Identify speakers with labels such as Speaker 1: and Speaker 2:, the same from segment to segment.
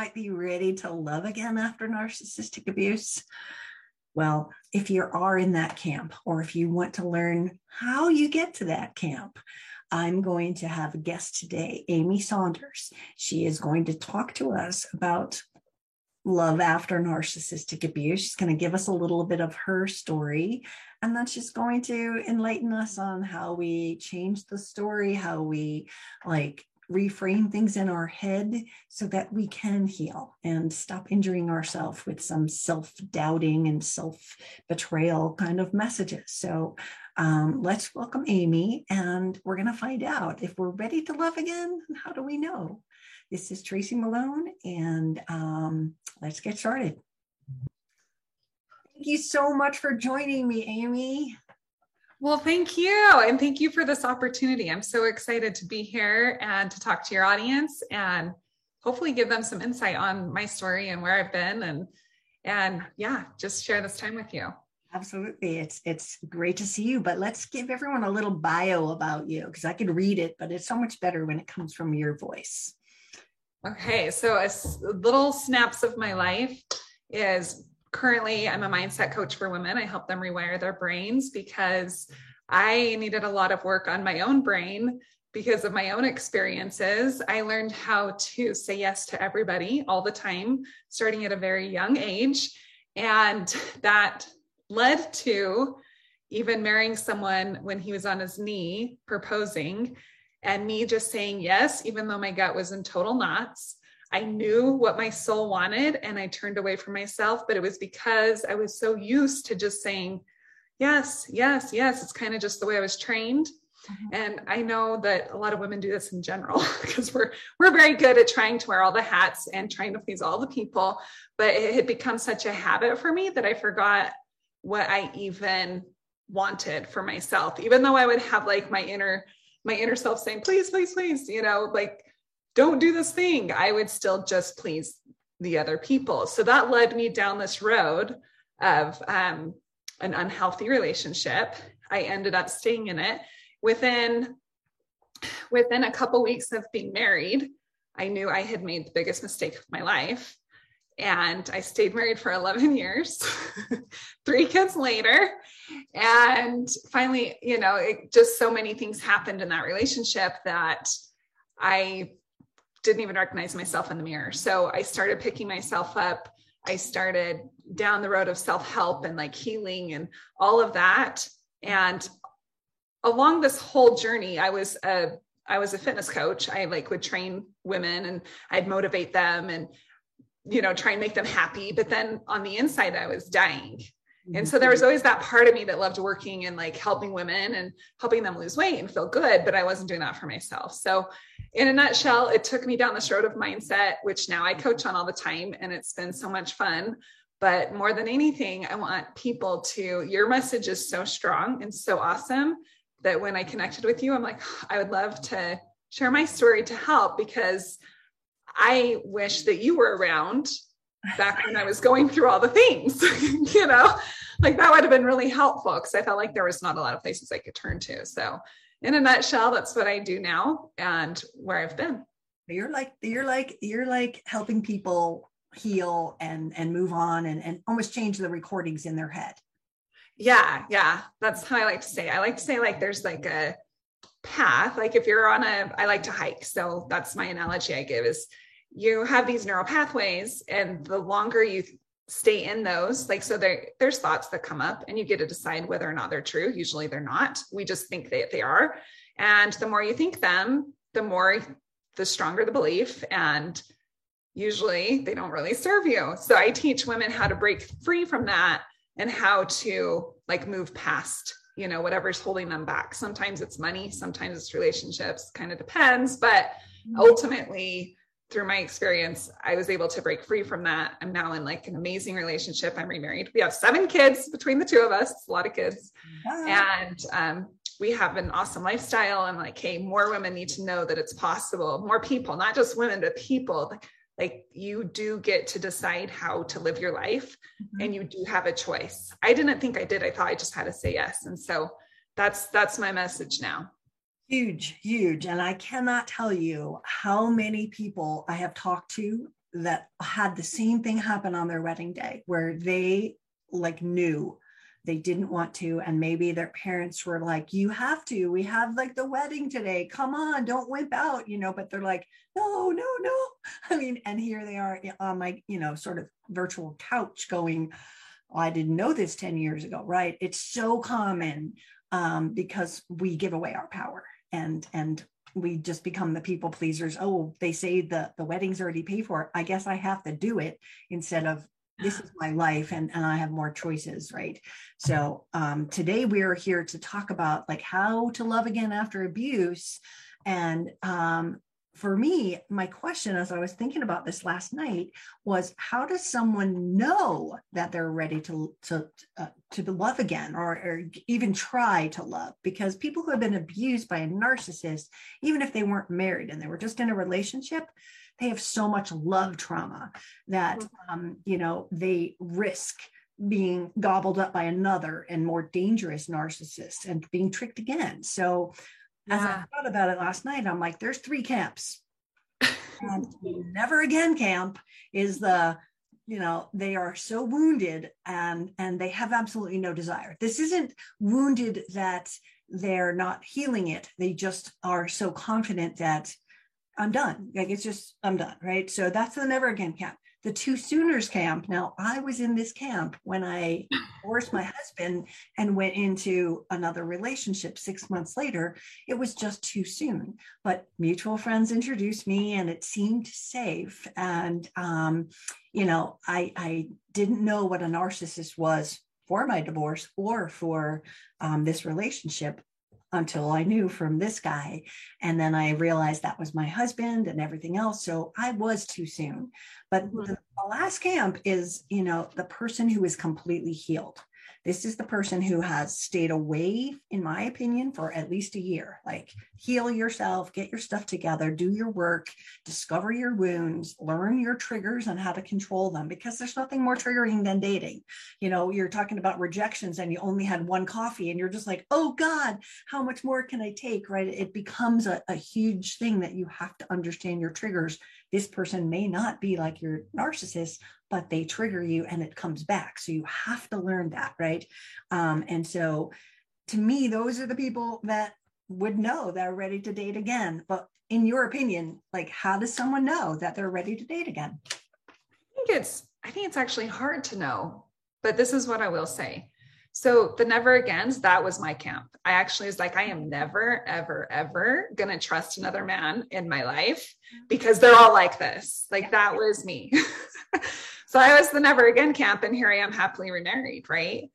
Speaker 1: might be ready to love again after narcissistic abuse? Well, if you are in that camp, or if you want to learn how you get to that camp, I'm going to have a guest today, Amy Saunders. She is going to talk to us about love after narcissistic abuse. She's going to give us a little bit of her story, and then she's going to enlighten us on how we change the story, how we like reframe things in our head so that we can heal and stop injuring ourselves with some self doubting and self betrayal kind of messages. So um, let's welcome Amy, and we're going to find out if we're ready to love again. How do we know? This is Tracy Malone, and um, let's get started. Thank you so much for joining me, Amy.
Speaker 2: Well, thank you. And thank you for this opportunity. I'm so excited to be here and to talk to your audience and hopefully give them some insight on my story and where I've been and and yeah, just share this time with you.
Speaker 1: Absolutely. It's it's great to see you, but let's give everyone a little bio about you because I could read it, but it's so much better when it comes from your voice.
Speaker 2: Okay, so a little snaps of my life is currently I'm a mindset coach for women. I help them rewire their brains because I needed a lot of work on my own brain because of my own experiences. I learned how to say yes to everybody all the time, starting at a very young age. And that led to even marrying someone when he was on his knee proposing and me just saying yes, even though my gut was in total knots. I knew what my soul wanted and I turned away from myself, but it was because I was so used to just saying, yes, yes, yes. It's kind of just the way I was trained. Mm-hmm. And I know that a lot of women do this in general because we're we're very good at trying to wear all the hats and trying to please all the people, but it had become such a habit for me that I forgot what I even wanted for myself. Even though I would have like my inner my inner self saying, please, please, please, you know, like don't do this thing, I would still just please the other people. So that led me down this road of um, an unhealthy relationship. I ended up staying in it within within a couple weeks of being married. I knew I had made the biggest mistake of my life. And I stayed married for 11 years, three kids later. And finally, you know, it, just so many things happened in that relationship that I didn't even recognize myself in the mirror. So I started picking myself up. I started down the road of self help and like healing and all of that. And along this whole journey, I was a I was a fitness coach. I like would train women and I'd motivate them and you know try and make them happy. But then on the inside, I was dying. And so there was always that part of me that loved working and like helping women and helping them lose weight and feel good, but I wasn't doing that for myself. So in a nutshell, it took me down this road of mindset, which now I coach on all the time. And it's been so much fun. But more than anything, I want people to, your message is so strong and so awesome that when I connected with you, I'm like, I would love to share my story to help because I wish that you were around back when I was going through all the things, you know, like that would have been really helpful because I felt like there was not a lot of places I could turn to. So in a nutshell, that's what I do now and where I've been.
Speaker 1: You're like you're like you're like helping people heal and and move on and and almost change the recordings in their head.
Speaker 2: Yeah, yeah. That's how I like to say. I like to say like there's like a path. Like if you're on a I like to hike. So that's my analogy I give is you have these neural pathways and the longer you stay in those. Like so there there's thoughts that come up and you get to decide whether or not they're true. Usually they're not. We just think that they are. And the more you think them the more the stronger the belief. And usually they don't really serve you. So i teach women how to break free from that and how to like move past you know whatever's holding them back. Sometimes it's money sometimes it's relationships kind of depends. But mm-hmm. ultimately through my experience, I was able to break free from that. I'm now in like an amazing relationship. I'm remarried. We have seven kids between the two of us. It's a lot of kids. And um, we have an awesome lifestyle. I'm like, hey, more women need to know that it's possible. More people, not just women, but people. Like, like you do get to decide how to live your life mm-hmm. and you do have a choice. I didn't think I did. I thought I just had to say yes. And so that's that's my message now.
Speaker 1: Huge, huge. And I cannot tell you how many people I have talked to that had the same thing happen on their wedding day where they like knew they didn't want to and maybe their parents were like you have to. We have like the wedding today. Come on don't wimp out you know? But they're like no no no. I mean and here they are on my you know sort of virtual couch going i didn't know this 10 years ago right? It's so common um, because we give away our power and and we just become the people pleasers. Oh they say the the wedding's already paid for. I guess i have to do it instead of this is my life and, and i have more choices right? So um, today we're here to talk about like how to love again after abuse and um, for me, my question as I was thinking about this last night was how does someone know that they're ready to to uh, to love again or, or even try to love? Because people who have been abused by a narcissist, even if they weren't married and they were just in a relationship, they have so much love trauma that mm-hmm. um, you know they risk being gobbled up by another and more dangerous narcissist and being tricked again. So yeah. as I thought about it last night, I'm like, there's three camps. and never again camp is the you know they are so wounded and and they have absolutely no desire. This isn't wounded that they're not healing it. They just are so confident that i'm done. Like it's just i'm done right? So that's the never again camp the two Sooners camp. Now, I was in this camp when I divorced my husband and went into another relationship six months later. It was just too soon, but mutual friends introduced me and it seemed safe. And, um, you know, I, I didn't know what a narcissist was for my divorce or for um, this relationship until I knew from this guy. And then I realized that was my husband and everything else. So I was too soon. But mm-hmm. the, the last camp is, you know, the person who is completely healed. This is the person who has stayed away, in my opinion, for at least a year. Like, heal yourself, get your stuff together, do your work, discover your wounds, learn your triggers and how to control them because there's nothing more triggering than dating. You know, you're talking about rejections and you only had one coffee and you're just like, oh God, how much more can I take? Right. It becomes a, a huge thing that you have to understand your triggers this person may not be like your narcissist but they trigger you and it comes back. So you have to learn that right? Um, and so to me those are the people that would know they're ready to date again. But in your opinion like how does someone know that they're ready to date again?
Speaker 2: I think it's i think it's actually hard to know but this is what i will say so the never agains, that was my camp. I actually was like, I am never, ever, ever going to trust another man in my life because they're all like this. Like that was me. so I was the never again camp and here I am happily remarried. Right.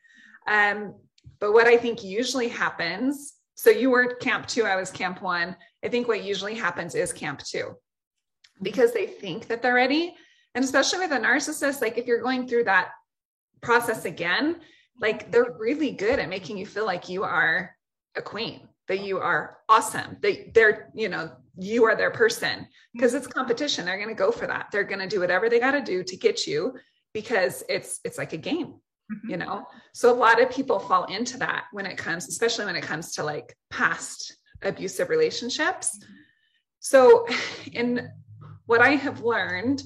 Speaker 2: Um, but what I think usually happens, so you were camp two, I was camp one. I think what usually happens is camp two because they think that they're ready. And especially with a narcissist, like if you're going through that process again, like they're really good at making you feel like you are a queen that you are awesome that they're you know you are their person. Because it's competition. They're going to go for that. They're going to do whatever they got to do to get you because it's it's like a game mm-hmm. you know? So a lot of people fall into that when it comes especially when it comes to like past abusive relationships. So in what i have learned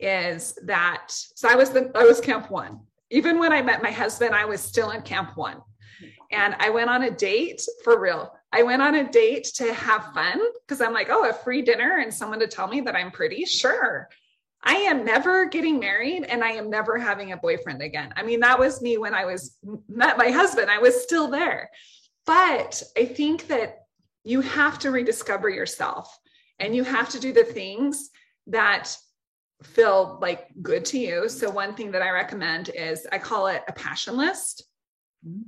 Speaker 2: is that so i was the i was camp one even when I met my husband, I was still in camp one. And I went on a date for real. I went on a date to have fun because I'm like, oh, a free dinner and someone to tell me that I'm pretty. Sure. I am never getting married and I am never having a boyfriend again. I mean, that was me when I was met my husband. I was still there. But I think that you have to rediscover yourself and you have to do the things that feel like good to you. So one thing that I recommend is I call it a passion list. Mm.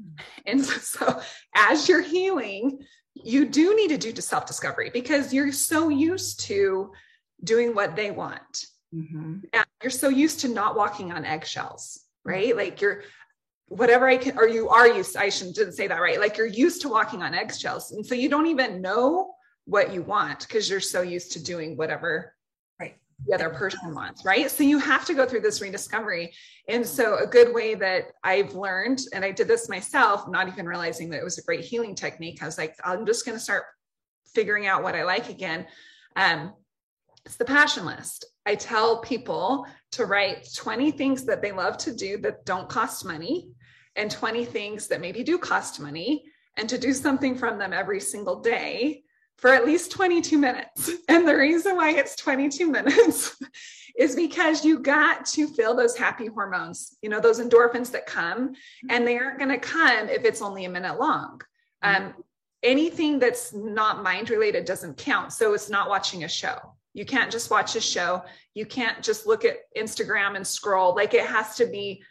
Speaker 2: And so, so as you're healing, you do need to do self discovery because you're so used to doing what they want. Mm-hmm. And you're so used to not walking on eggshells, right? Like you're whatever I can, or you are used, I shouldn't didn't say that right. Like you're used to walking on eggshells. And so you don't even know what you want because you're so used to doing whatever the other person wants, right? So you have to go through this rediscovery. And so a good way that I've learned, and I did this myself, not even realizing that it was a great healing technique. I was like, I'm just going to start figuring out what I like again. Um, it's the passion list. I tell people to write 20 things that they love to do that don't cost money and 20 things that maybe do cost money and to do something from them every single day for at least 22 minutes. And the reason why it's 22 minutes is because you got to feel those happy hormones, you know, those endorphins that come, and they aren't going to come if it's only a minute long. Um, anything that's not mind related doesn't count. So it's not watching a show. You can't just watch a show. You can't just look at Instagram and scroll. Like it has to be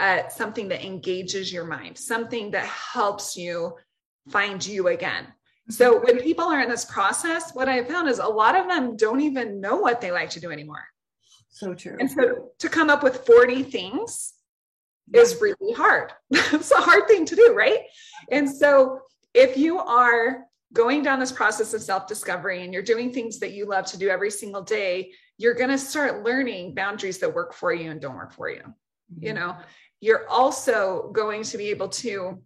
Speaker 2: uh, something that engages your mind, something that helps you find you again. So when people are in this process, what I found is a lot of them don't even know what they like to do anymore.
Speaker 1: So true.
Speaker 2: And so to come up with 40 things is really hard. it's a hard thing to do, right? And so if you are going down this process of self discovery and you're doing things that you love to do every single day, you're going to start learning boundaries that work for you and don't work for you. Mm-hmm. You know, you're also going to be able to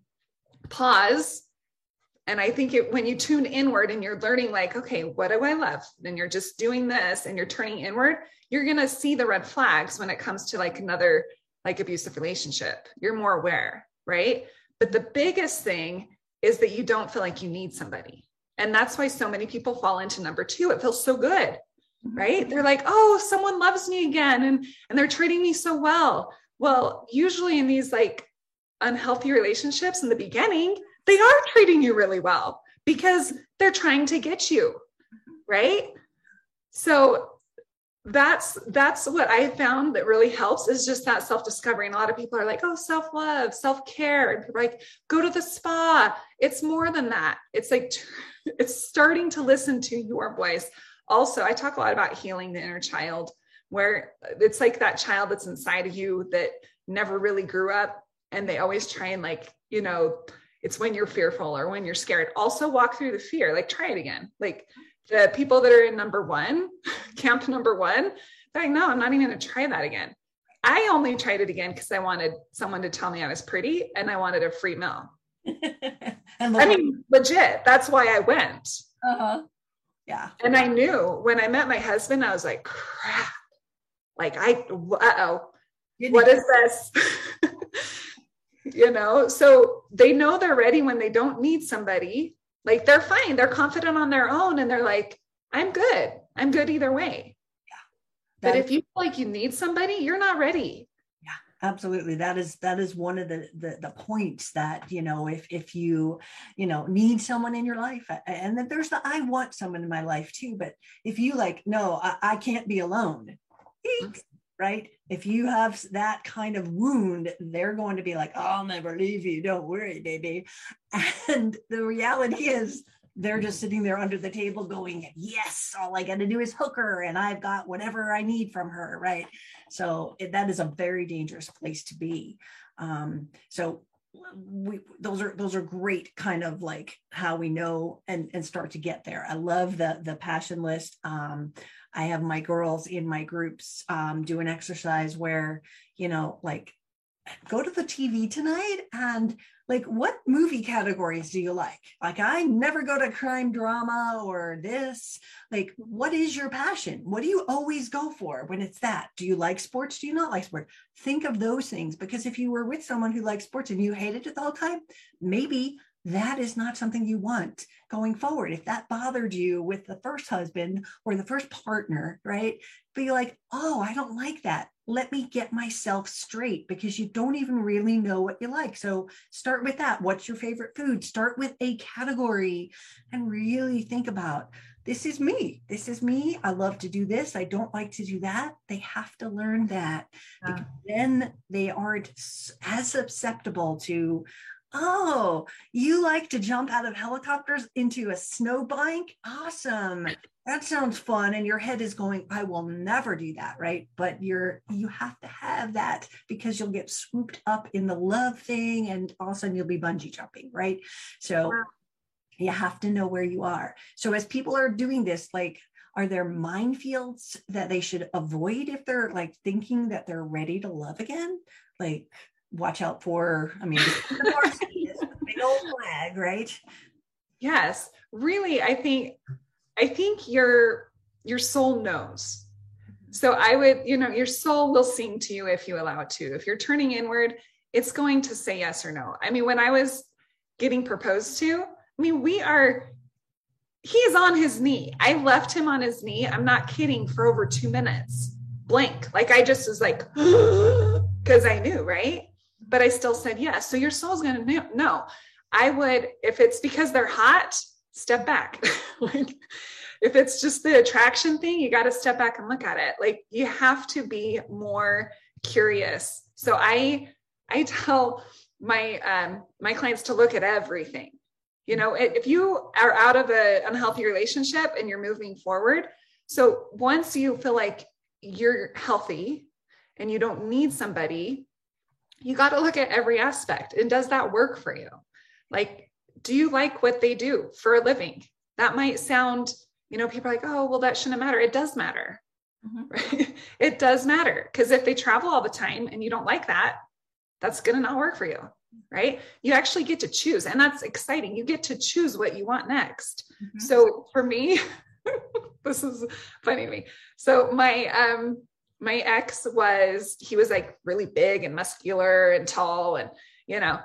Speaker 2: pause. And I think it, when you tune inward and you're learning, like, okay, what do I love? And you're just doing this and you're turning inward, you're going to see the red flags when it comes to like another like abusive relationship. You're more aware, right? But the biggest thing is that you don't feel like you need somebody. And that's why so many people fall into number two. It feels so good, mm-hmm. right? They're like, oh, someone loves me again and, and they're treating me so well. Well, usually in these like unhealthy relationships in the beginning, they are treating you really well because they're trying to get you, right? So that's that's what i found that really helps is just that self-discovery. And a lot of people are like oh self-love self-care and people like go to the spa. It's more than that. It's like it's starting to listen to your voice. Also i talk a lot about healing the inner child where it's like that child that's inside of you that never really grew up and they always try and like you know it's when you're fearful or when you're scared also walk through the fear like try it again like the people that are in number one, camp number one, they're like, no, I'm not even going to try that again. I only tried it again because I wanted someone to tell me I was pretty and I wanted a free meal. I mean, legit. That's why I went.
Speaker 1: Uh-huh. Yeah.
Speaker 2: And I knew when I met my husband, I was like, crap. Like, I, uh oh, what is this? you know, so they know they're ready when they don't need somebody like they're fine. They're confident on their own and they're like, I'm good. I'm good either way. Yeah. But if you feel like you need somebody, you're not ready.
Speaker 1: Yeah, absolutely. That is that is one of the, the the points that, you know, if if you, you know, need someone in your life and that there's the I want someone in my life too. But if you like, no, I, I can't be alone. Mm-hmm. Right? If you have that kind of wound, they're going to be like, I'll never leave you. Don't worry, baby. And the reality is, they're just sitting there under the table going, Yes, all I got to do is hook her, and I've got whatever I need from her, right? So that is a very dangerous place to be. Um, so we those are those are great kind of like how we know and and start to get there i love the the passion list um I have my girls in my groups um, do an exercise where, you know, like go to the TV tonight and like what movie categories do you like? Like I never go to crime drama or this. Like what is your passion? What do you always go for when it's that? Do you like sports? Do you not like sports? Think of those things because if you were with someone who likes sports and you hated it the whole time, maybe that is not something you want going forward. If that bothered you with the first husband or the first partner, right? Be like, oh, I don't like that. Let me get myself straight because you don't even really know what you like. So start with that. What's your favorite food? Start with a category and really think about this is me. This is me. I love to do this. I don't like to do that. They have to learn that. Yeah. Then they aren't as susceptible to, Oh, you like to jump out of helicopters into a snowbank? Awesome. That sounds fun. And your head is going, I will never do that, right? But you're you have to have that because you'll get swooped up in the love thing and all of a sudden you'll be bungee jumping, right? So wow. you have to know where you are. So as people are doing this, like are there minefields that they should avoid if they're like thinking that they're ready to love again? Like watch out for. I mean, big old flag, right?
Speaker 2: Yes. Really, I think I think your your soul knows. Mm-hmm. So I would, you know, your soul will sing to you if you allow it to. If you're turning inward, it's going to say yes or no. I mean, when I was getting proposed to, I mean, we are he's on his knee. I left him on his knee. I'm not kidding for over 2 minutes. Blank. Like I just was like because I knew, right? But I still said yes. So your soul's going to know. I would if it's because they're hot, step back. like if it's just the attraction thing, you got to step back and look at it. Like you have to be more curious. So I I tell my um my clients to look at everything. You know, if you are out of an unhealthy relationship and you're moving forward, so once you feel like you're healthy and you don't need somebody, you got to look at every aspect. And does that work for you? Like, do you like what they do for a living? That might sound you know, people are like, oh, well, that shouldn't matter. It does matter. Mm-hmm. Right? it does matter. Because if they travel all the time and you don't like that, that's going to not work for you. Right. You actually get to choose. And that's exciting. You get to choose what you want next. Mm-hmm. So for me, this is funny to me. So my, um, my ex was, he was like really big and muscular and tall. And, you know,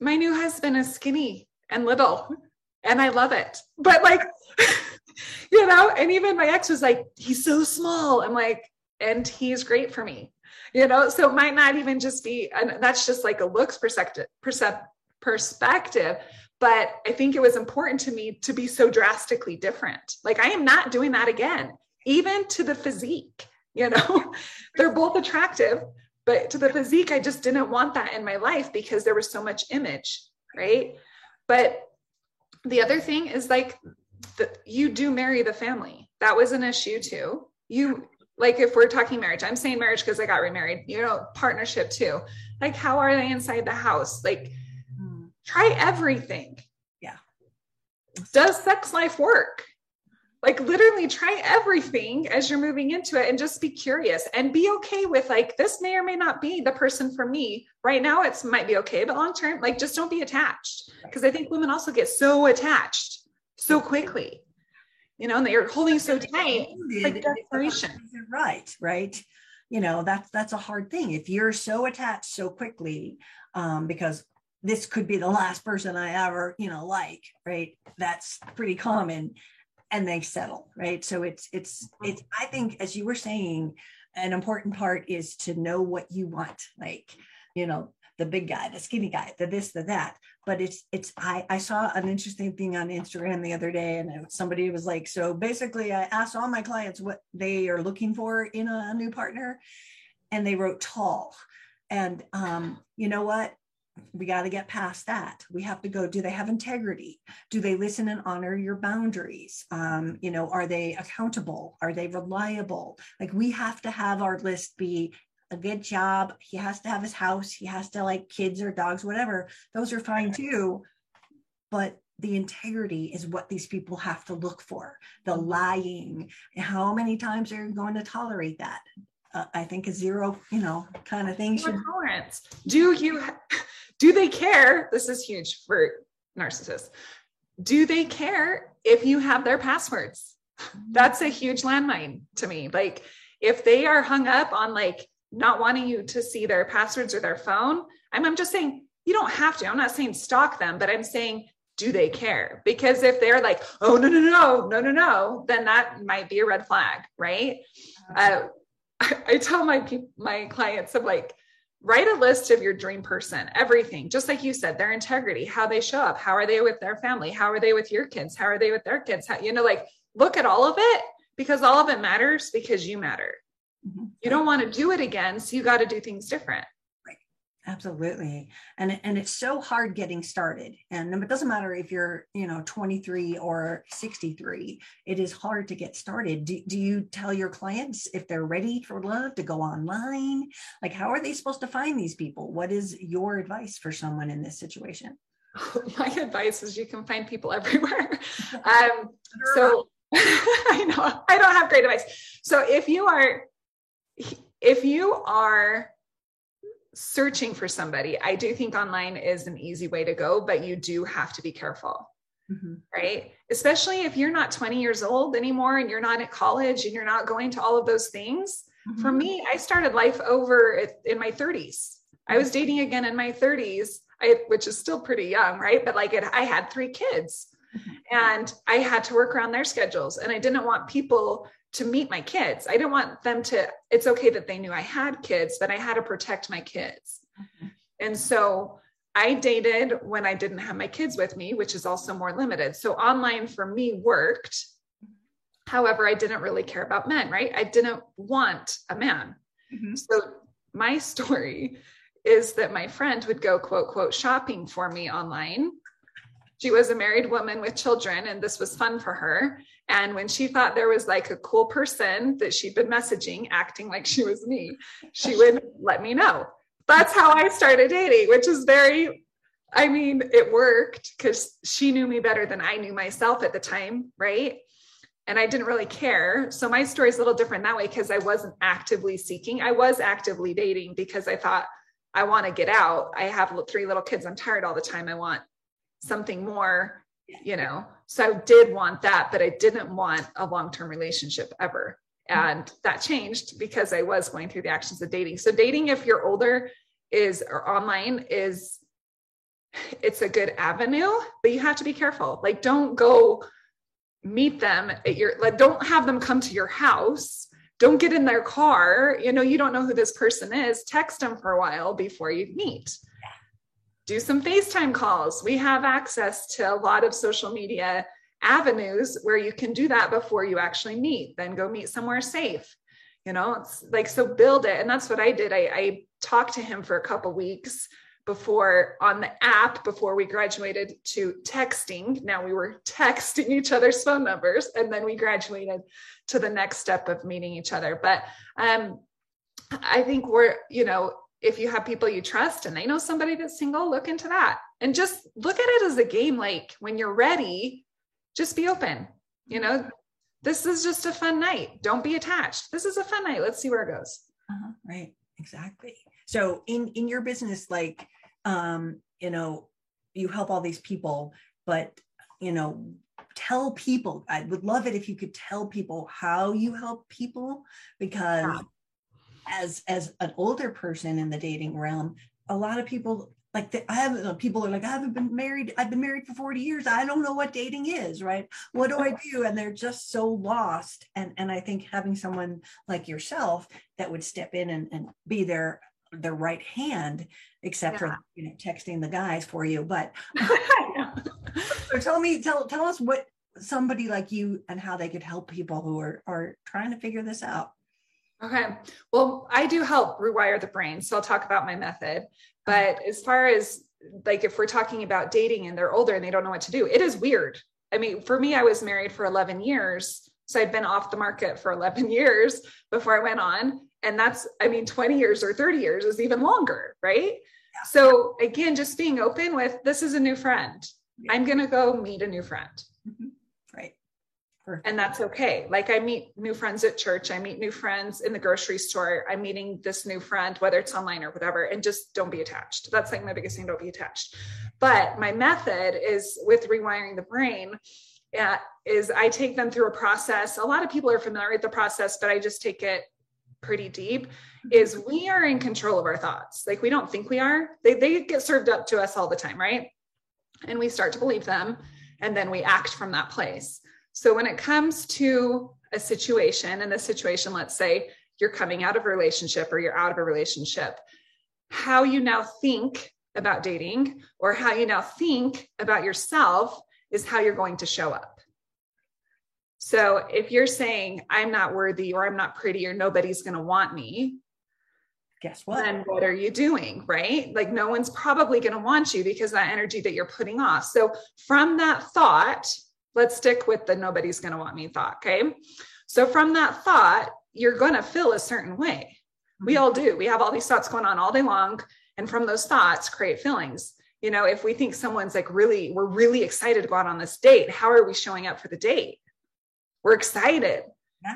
Speaker 2: my new husband is skinny and little and I love it. But like, you know, and even my ex was like, he's so small. I'm like, and he's great for me, you know, so it might not even just be, and that's just like a looks perspective, perspective. But I think it was important to me to be so drastically different. Like, I am not doing that again, even to the physique, you know, they're both attractive, but to the physique, I just didn't want that in my life because there was so much image, right? But the other thing is like the, you do marry the family. That was an issue too. You like if we're talking marriage, I'm saying marriage because I got remarried, you know, partnership too. Like how are they inside the house? Like hmm. try everything.
Speaker 1: Yeah.
Speaker 2: Does sex life work? Like literally try everything as you're moving into it and just be curious and be okay with like this may or may not be the person for me. Right now it's might be okay, but long term, like just don't be attached. Because I think women also get so attached so quickly you know and they're holding so tight. like desperation.
Speaker 1: right right? You know that's that's a hard thing. If you're so attached so quickly um, because this could be the last person i ever you know like right? That's pretty common and they settle right so it's it's mm-hmm. it's i think as you were saying an important part is to know what you want like you know the big guy, the skinny guy, the this, the that. But it's it's I I saw an interesting thing on Instagram the other day, and somebody was like, so basically, I asked all my clients what they are looking for in a, a new partner, and they wrote tall. And um, you know what? We got to get past that we have to go do they have integrity do they listen and honor your boundaries um, you know are they accountable are they reliable like we have to have our list be a good job. He has to have his house. He has to like kids or dogs, whatever. Those are fine too. But the integrity is what these people have to look for. The mm-hmm. lying. How many times are you going to tolerate that? Uh, I think a zero, you know, kind of thing.
Speaker 2: Should... Tolerance. Do you? Do they care? This is huge for narcissists. Do they care if you have their passwords? That's a huge landmine to me. Like if they are hung up on like not wanting you to see their passwords or their phone. I'm, I'm just saying you don't have to. I'm not saying stalk them, but I'm saying do they care? Because if they're like, oh no no no no no no, then that might be a red flag, right? Uh, I, I tell my my clients of like write a list of your dream person everything just like you said their integrity how they show up how are they with their family how are they with your kids how are they with their kids how, you know like look at all of it because all of it matters because you matter Mm-hmm. You don't want to do it again, so you got to do things different.
Speaker 1: Absolutely. And and it's so hard getting started. And it doesn't matter if you're, you know, 23 or 63. It is hard to get started. Do, do you tell your clients if they're ready for love to go online? Like how are they supposed to find these people? What is your advice for someone in this situation?
Speaker 2: My advice is you can find people everywhere. Um, so I know I don't have great advice. So if you are if you are searching for somebody, I do think online is an easy way to go, but you do have to be careful. mm-hmm. right? Especially if you're not 20 years old anymore and you're not at college and you're not going to all of those things. Mm-hmm. For me, I started life over in my 30s. I was dating again in my 30s, I, which is still pretty young, right? But like it, I had three kids mm-hmm. and I had to work around their schedules. And I didn't want people to meet my kids. I didn't want them to, it's okay that they knew I had kids, but I had to protect my kids. Mm-hmm. And so I dated when I didn't have my kids with me, which is also more limited. So online for me worked. However, I didn't really care about men, right? I didn't want a man. Mm-hmm. So my story is that my friend would go quote quote shopping for me online. She was a married woman with children and this was fun for her. And when she thought there was like a cool person that she'd been messaging, acting like she was me, she would let me know. That's how I started dating, which is very, I mean, it worked because she knew me better than I knew myself at the time, right? And I didn't really care. So my story is a little different that way because I wasn't actively seeking. I was actively dating because I thought, I want to get out. I have three little kids. I'm tired all the time. I want something more, you know. So I did want that, but I didn't want a long term relationship ever. Mm-hmm. And that changed because I was going through the actions of dating. So dating, if you're older, is or online is it's a good avenue, but you have to be careful. Like, don't go meet them at your like don't have them come to your house don't get in their car you know you don't know who this person is text them for a while before you meet do some facetime calls we have access to a lot of social media avenues where you can do that before you actually meet then go meet somewhere safe you know it's like so build it and that's what i did i, I talked to him for a couple weeks before on the app before we graduated to texting. Now we were texting each other's phone numbers, and then we graduated to the next step of meeting each other. But um, I think we're, you know, if you have people you trust and they know somebody that's single, look into that and just look at it as a game. Like when you're ready, just be open. You know, this is just a fun night. Don't be attached. This is a fun night. Let's see where it goes.
Speaker 1: Uh-huh, right. Exactly. So in in your business, like um, you know, you help all these people, but you know, tell people. I would love it if you could tell people how you help people because. As as an older person in the dating realm, a lot of people like the, I have uh, people are like, I haven't been married. I've been married for 40 years. I don't know what dating is, right? What do I do? And they're just so lost. And and I think having someone like yourself that would step in and, and be their their right hand, except yeah. for you know texting the guys for you. But so tell me, tell tell us what somebody like you and how they could help people who are are trying to figure this out.
Speaker 2: Okay. Well, I do help rewire the brain. So I'll talk about my method. But as far as like if we're talking about dating and they're older and they don't know what to do, it is weird. I mean, for me, I was married for 11 years. So I'd been off the market for 11 years before I went on. And that's, I mean, 20 years or 30 years is even longer, right? Yeah. So again, just being open with this is a new friend. Yeah. I'm going to go meet a new friend.
Speaker 1: Mm-hmm.
Speaker 2: Perfect. And that's okay. Like I meet new friends at church, I meet new friends in the grocery store. I'm meeting this new friend, whether it's online or whatever, and just don't be attached. That's like my biggest thing don't be attached. But my method is with rewiring the brain. Uh, is I take them through a process. A lot of people are familiar with the process, but I just take it pretty deep is mm-hmm. we are in control of our thoughts. Like we don't think we are. They they get served up to us all the time, right? And we start to believe them and then we act from that place. So when it comes to a situation, and the situation, let's say you're coming out of a relationship or you're out of a relationship, how you now think about dating or how you now think about yourself is how you're going to show up. So if you're saying, I'm not worthy or I'm not pretty or nobody's going to want me,
Speaker 1: guess what?
Speaker 2: Then what are you doing? Right? Like no one's probably going to want you because that energy that you're putting off. So from that thought, let's stick with the nobody's going to want me thought. Okay. So from that thought, you're going to feel a certain way. We mm-hmm. all do. We have all these thoughts going on all day long. And from those thoughts, create feelings. You know, if we think someone's like really, we're really excited to go out on this date, how are we showing up for the date? We're excited.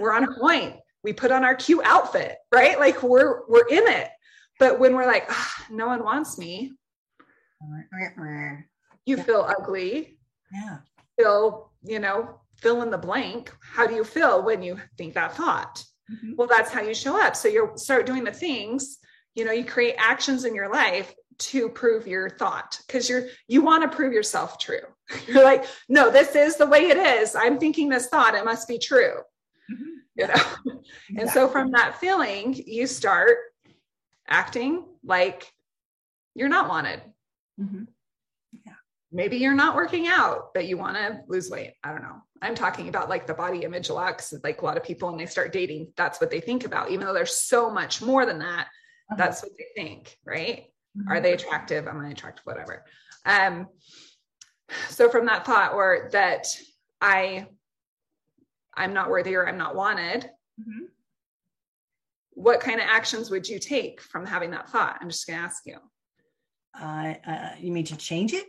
Speaker 2: We're on point. We put on our cute outfit, right? Like we're we're in it. But when we're like, oh, no one wants me, you feel ugly.
Speaker 1: Yeah.
Speaker 2: Feel, you know, fill in the blank. How do you feel when you think that thought? Mm-hmm. Well, that's how you show up. So you start doing the things, you know, you create actions in your life to prove your thought because you're you want to prove yourself true. You're like, no, this is the way it is. I'm thinking this thought, it must be true. Mm-hmm. You know? Exactly. And so from that feeling, you start acting like you're not wanted. Mm-hmm. Maybe you're not working out, but you want to lose weight. I don't know. I'm talking about like the body image lux. Like a lot of people when they start dating, that's what they think about, even though there's so much more than that. Uh-huh. That's what they think, right? Mm-hmm. Are they attractive? Am I attractive? Whatever. Um, so from that thought or that I I'm not worthy or I'm not wanted, mm-hmm. what kind of actions would you take from having that thought? I'm just going to ask you.
Speaker 1: Uh, uh, you mean to change it?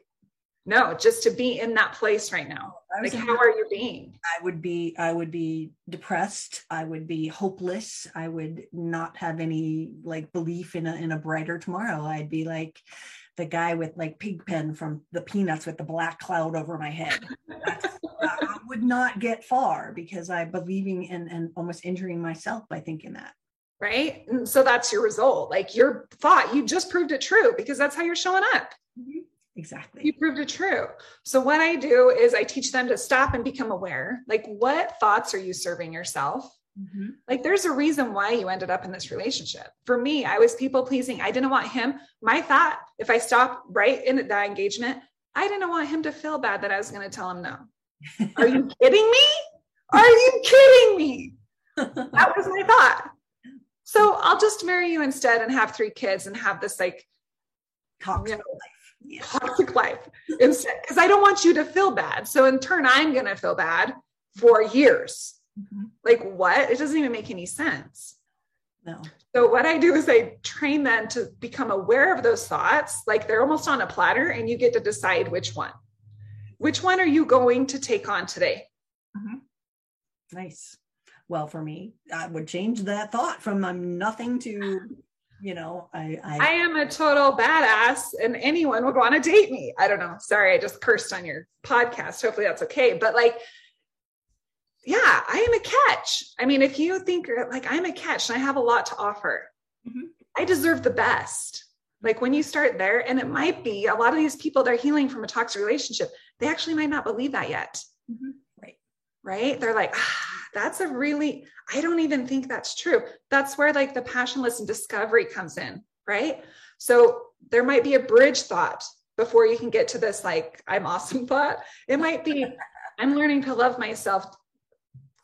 Speaker 2: No, just to be in that place right now. Like, how are you being?
Speaker 1: I would be, I would be depressed. I would be hopeless. I would not have any like belief in a in a brighter tomorrow. I'd be like the guy with like Pigpen from the Peanuts with the black cloud over my head. I would not get far because I'm believing and and almost injuring myself by thinking that
Speaker 2: right? And so that's your result. Like your thought, you just proved it true because that's how you're showing up.
Speaker 1: Exactly.
Speaker 2: You proved it true. So what I do is I teach them to stop and become aware. Like what thoughts are you serving yourself? Mm-hmm. Like there's a reason why you ended up in this relationship. For me, I was people pleasing. I didn't want him. My thought, if I stop right in that engagement, I didn't want him to feel bad that I was going to tell him no. Are you kidding me? Are you kidding me? That was my thought. So I'll just marry you instead and have three kids and have this like
Speaker 1: you know.
Speaker 2: Toxic life instead. Because I don't want you to feel bad. So in turn, I'm gonna feel bad for years. Mm-hmm. Like what? It doesn't even make any sense.
Speaker 1: No.
Speaker 2: So what I do is I train them to become aware of those thoughts, like they're almost on a platter, and you get to decide which one. Which one are you going to take on today?
Speaker 1: Mm-hmm. Nice well for me i would change that thought from i'm nothing to you know i i,
Speaker 2: I am a total badass and anyone would want to date me. I don't know. Sorry i just cursed on your podcast. Hopefully that's okay. But like yeah i am a catch. I mean if you think like i'm a catch and i have a lot to offer mm-hmm. i deserve the best. Like when you start there and it might be a lot of these people they're healing from a toxic relationship. They actually might not believe that yet. Mm-hmm.
Speaker 1: right.
Speaker 2: Right? They're like ah, that's a really i don't even think that's true. That's where like the passion list and discovery comes in right? So there might be a bridge thought before you can get to this like i'm awesome thought. It might be i'm learning to love myself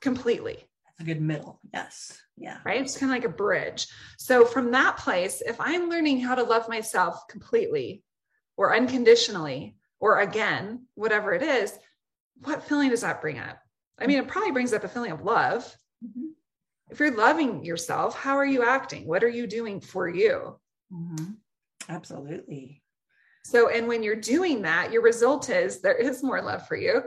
Speaker 2: completely.
Speaker 1: That's a good middle. Yes. Yeah.
Speaker 2: Right? It's kind of like a bridge. So from that place if i'm learning how to love myself completely or unconditionally or again whatever it is what feeling does that bring up I mean, it probably brings up a feeling of love. Mm-hmm. If you're loving yourself, how are you acting? What are you doing for you?
Speaker 1: Mm-hmm. Absolutely.
Speaker 2: So, and when you're doing that, your result is there is more love for you,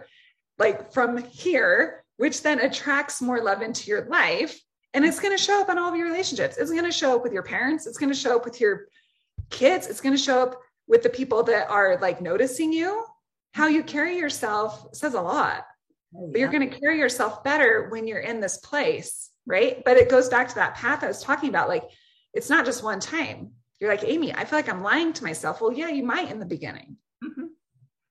Speaker 2: like from here, which then attracts more love into your life. And it's going to show up on all of your relationships. It's going to show up with your parents. It's going to show up with your kids. It's going to show up with the people that are like noticing you. How you carry yourself says a lot. Oh, but you're going to carry yourself better when you're in this place, right? But it goes back to that path I was talking about. Like, it's not just one time. You're like, Amy, I feel like I'm lying to myself. Well, yeah, you might in the beginning. Mm-hmm.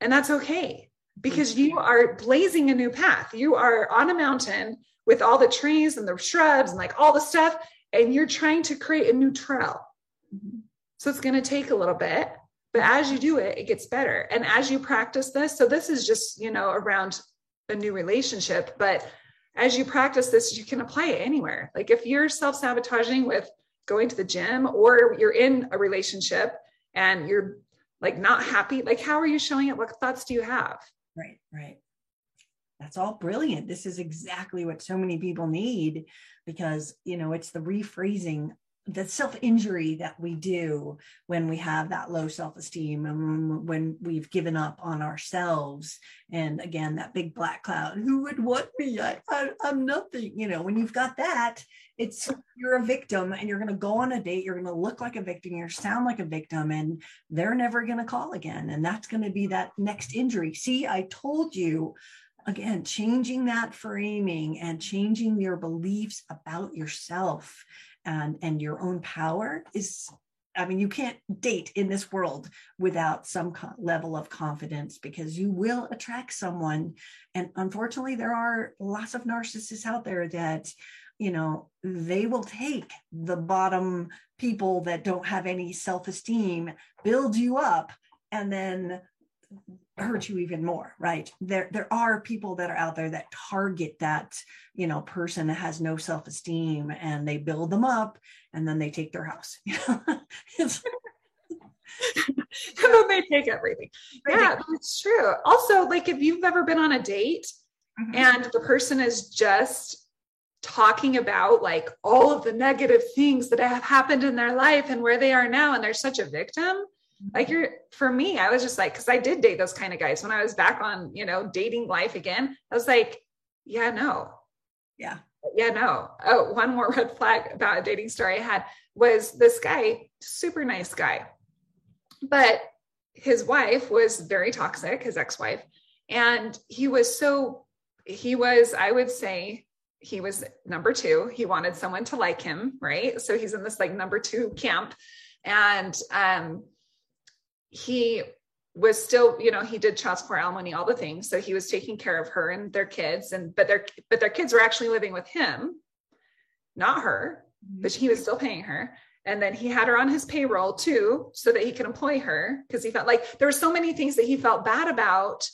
Speaker 2: And that's okay because you are blazing a new path. You are on a mountain with all the trees and the shrubs and like all the stuff, and you're trying to create a new trail. Mm-hmm. So it's going to take a little bit, but as you do it, it gets better. And as you practice this, so this is just, you know, around a new relationship but as you practice this you can apply it anywhere. Like if you're self-sabotaging with going to the gym or you're in a relationship and you're like not happy like how are you showing it? What thoughts do you have?
Speaker 1: Right right. That's all brilliant. This is exactly what so many people need because you know it's the rephrasing the self injury that we do when we have that low self esteem and when we've given up on ourselves. And again, that big black cloud who would want me? I, I, I'm nothing. You know, when you've got that, it's you're a victim and you're going to go on a date. You're going to look like a victim. You're sound like a victim, and they're never going to call again. And that's going to be that next injury. See, I told you again, changing that framing and changing your beliefs about yourself and and your own power is I mean, you can't date in this world without some co- level of confidence because you will attract someone. And unfortunately, there are lots of narcissists out there that, you know, they will take the bottom people that don't have any self esteem, build you up, and then hurt you even more right? There there are people that are out there that target that you know person that has no self-esteem and they build them up and then they take their house and
Speaker 2: then they take everything. Yeah that's true. Also like if you've ever been on a date mm-hmm. and the person is just talking about like all of the negative things that have happened in their life and where they are now and they're such a victim like you're for me i was just like because i did date those kind of guys. When i was back on you know dating life again i was like yeah no.
Speaker 1: Yeah.
Speaker 2: Yeah no. Oh one more red flag about a dating story i had was this guy super nice guy. But his wife was very toxic his ex-wife. And he was so he was i would say he was number two. He wanted someone to like him right? So he's in this like number two camp. And um he was still, you know, he did child support, alimony, all the things. So he was taking care of her and their kids, and but their but their kids were actually living with him, not her, but he was still paying her. And then he had her on his payroll too, so that he could employ her because he felt like there were so many things that he felt bad about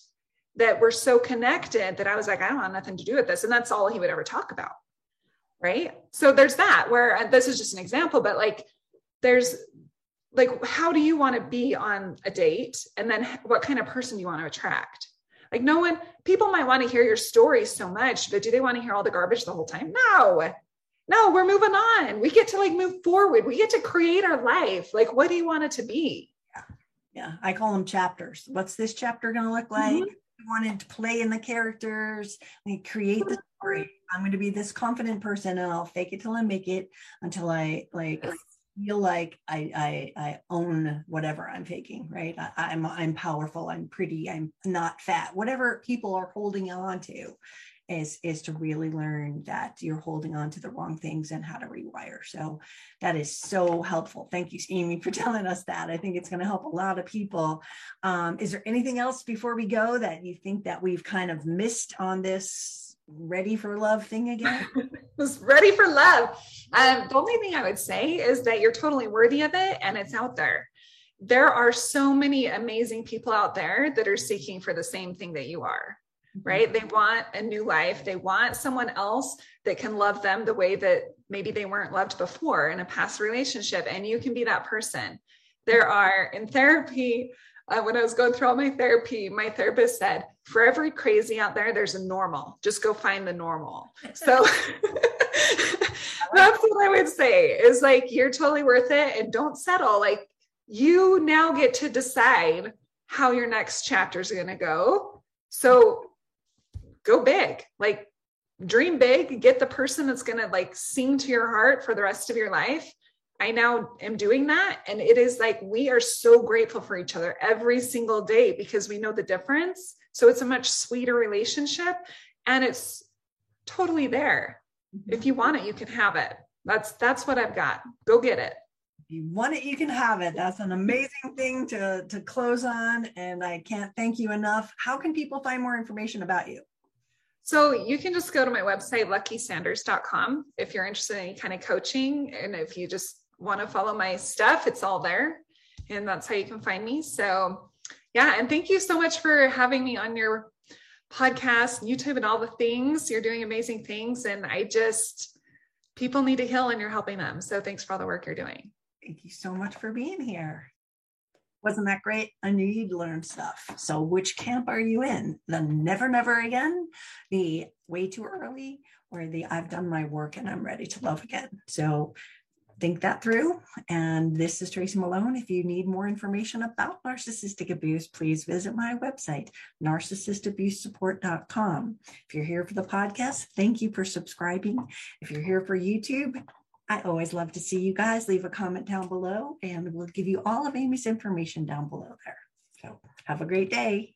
Speaker 2: that were so connected that I was like, I don't want nothing to do with this. And that's all he would ever talk about. Right. So there's that where this is just an example, but like there's like how do you want to be on a date? And then what kind of person do you want to attract? Like no one people might want to hear your story so much but do they want to hear all the garbage the whole time? No. No we're moving on. We get to like move forward. We get to create our life. Like what do you want it to be?
Speaker 1: Yeah. Yeah. I call them chapters. What's this chapter going to look like? Mm-hmm. I wanted to play in the characters. And create the story. I'm going to be this confident person and i'll fake it till i make it until i like feel like I, I, I own whatever I'm faking, right? I, am I'm, I'm powerful, I'm pretty, I'm not fat, whatever people are holding on to is is to really learn that you're holding on to the wrong things and how to rewire. So that is so helpful. Thank you, Amy, for telling us that. I think it's going to help a lot of people. Um, is there anything else before we go that you think that we've kind of missed on this ready for love thing again?
Speaker 2: was ready for love. Um, the only thing I would say is that you're totally worthy of it and it's out there. There are so many amazing people out there that are seeking for the same thing that you are, mm-hmm. right? They want a new life. They want someone else that can love them the way that maybe they weren't loved before in a past relationship. And you can be that person. There are in therapy, uh, when I was going through all my therapy, my therapist said, for every crazy out there, there's a normal. Just go find the normal. So that's what I would say is like, you're totally worth it and don't settle. Like, you now get to decide how your next chapter is going to go. So go big, like, dream big, get the person that's going to like sing to your heart for the rest of your life I now am doing that. And it is like we are so grateful for each other every single day because we know the difference. So it's a much sweeter relationship and it's totally there. Mm-hmm. If you want it, you can have it. That's that's what I've got. Go get it.
Speaker 1: If you want it, you can have it. That's an amazing thing to to close on. And I can't thank you enough. How can people find more information about you?
Speaker 2: So you can just go to my website, luckysanders.com, if you're interested in any kind of coaching. And if you just want to follow my stuff, it's all there. And that's how you can find me. So, yeah. And thank you so much for having me on your podcast, YouTube, and all the things. You're doing amazing things. And I just, people need to heal and you're helping them. So, thanks for all the work you're doing.
Speaker 1: Thank you so much for being here. Wasn't that great? I knew you'd learn stuff. So, which camp are you in? The never, never again, the way too early, or the I've done my work and I'm ready to love again? So, think that through. And this is Tracy Malone. If you need more information about narcissistic abuse, please visit my website, narcissistabusesupport.com. If you're here for the podcast, thank you for subscribing. If you're here for YouTube, I always love to see you guys. Leave a comment down below, and we'll give you all of Amy's information down below there. So have a great day.